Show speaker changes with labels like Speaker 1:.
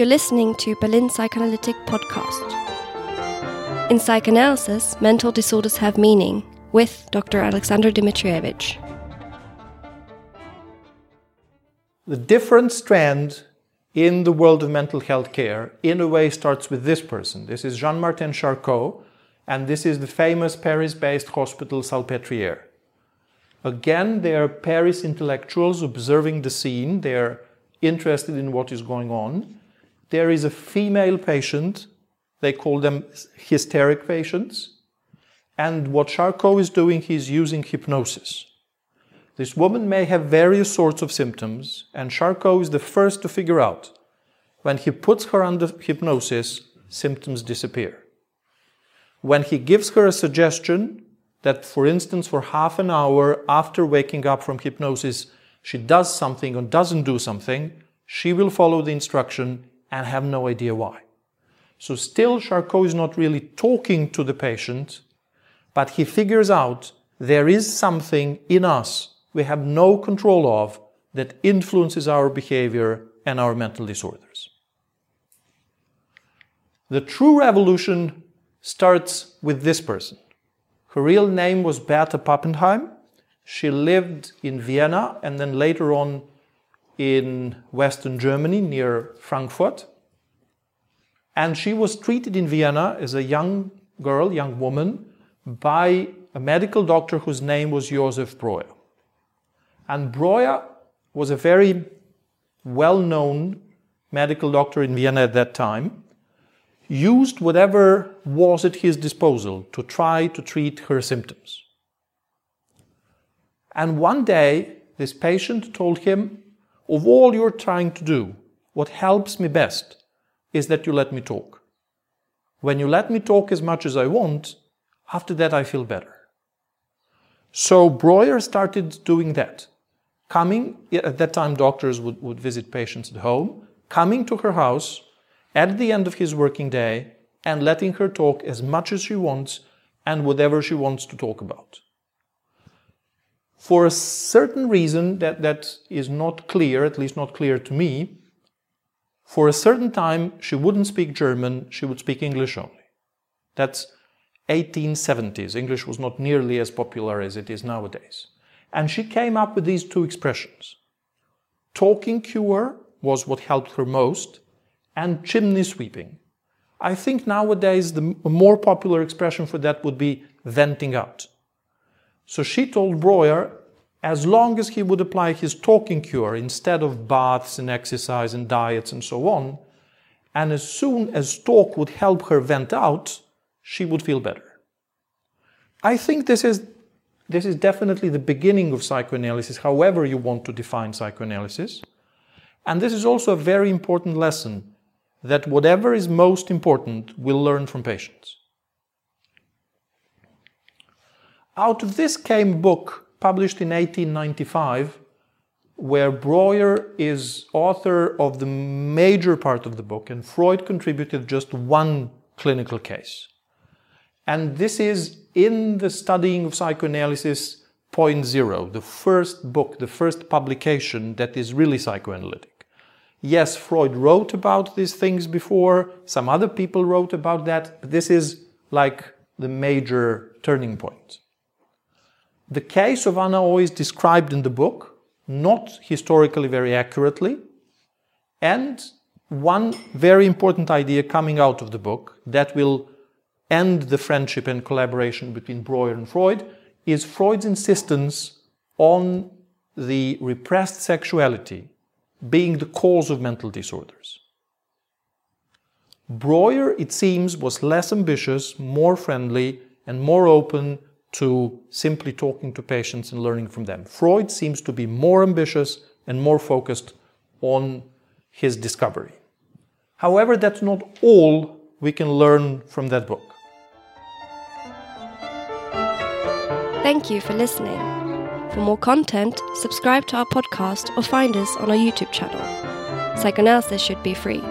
Speaker 1: You're listening to Berlin Psychoanalytic Podcast. In psychoanalysis, mental disorders have meaning with Dr. Aleksandar Dimitrijevic.
Speaker 2: The different strand in the world of mental health care, in a way, starts with this person. This is Jean Martin Charcot, and this is the famous Paris based hospital Salpêtrière. Again, they are Paris intellectuals observing the scene, they're interested in what is going on. There is a female patient, they call them hysteric patients. And what Charcot is doing, he's using hypnosis. This woman may have various sorts of symptoms, and Charcot is the first to figure out when he puts her under hypnosis, symptoms disappear. When he gives her a suggestion that, for instance, for half an hour after waking up from hypnosis, she does something or doesn't do something, she will follow the instruction and have no idea why. So, still, Charcot is not really talking to the patient, but he figures out there is something in us we have no control of that influences our behavior and our mental disorders. The true revolution starts with this person. Her real name was Bertha Pappenheim. She lived in Vienna and then later on in Western Germany near Frankfurt. And she was treated in Vienna as a young girl, young woman, by a medical doctor whose name was Josef Breuer. And Breuer was a very well known medical doctor in Vienna at that time, used whatever was at his disposal to try to treat her symptoms. And one day, this patient told him, Of all you're trying to do, what helps me best is that you let me talk. When you let me talk as much as I want, after that I feel better. So Breuer started doing that. Coming, at that time, doctors would, would visit patients at home, coming to her house at the end of his working day and letting her talk as much as she wants and whatever she wants to talk about. For a certain reason that, that is not clear, at least not clear to me, for a certain time she wouldn't speak German, she would speak English only. That's 1870s. English was not nearly as popular as it is nowadays. And she came up with these two expressions. Talking cure was what helped her most, and chimney sweeping. I think nowadays the more popular expression for that would be venting out. So she told Breuer, as long as he would apply his talking cure instead of baths and exercise and diets and so on, and as soon as talk would help her vent out, she would feel better. I think this is, this is definitely the beginning of psychoanalysis, however you want to define psychoanalysis. And this is also a very important lesson that whatever is most important, we'll learn from patients. Out of this came a book published in 1895 where Breuer is author of the major part of the book and Freud contributed just one clinical case. And this is in the studying of psychoanalysis point zero, the first book, the first publication that is really psychoanalytic. Yes, Freud wrote about these things before, some other people wrote about that, but this is like the major turning point. The case of Anna O is described in the book, not historically very accurately, and one very important idea coming out of the book that will end the friendship and collaboration between Breuer and Freud is Freud's insistence on the repressed sexuality being the cause of mental disorders. Breuer, it seems, was less ambitious, more friendly, and more open to simply talking to patients and learning from them. Freud seems to be more ambitious and more focused on his discovery. However, that's not all we can learn from that book.
Speaker 1: Thank you for listening. For more content, subscribe to our podcast or find us on our YouTube channel. Psychoanalysis should be free.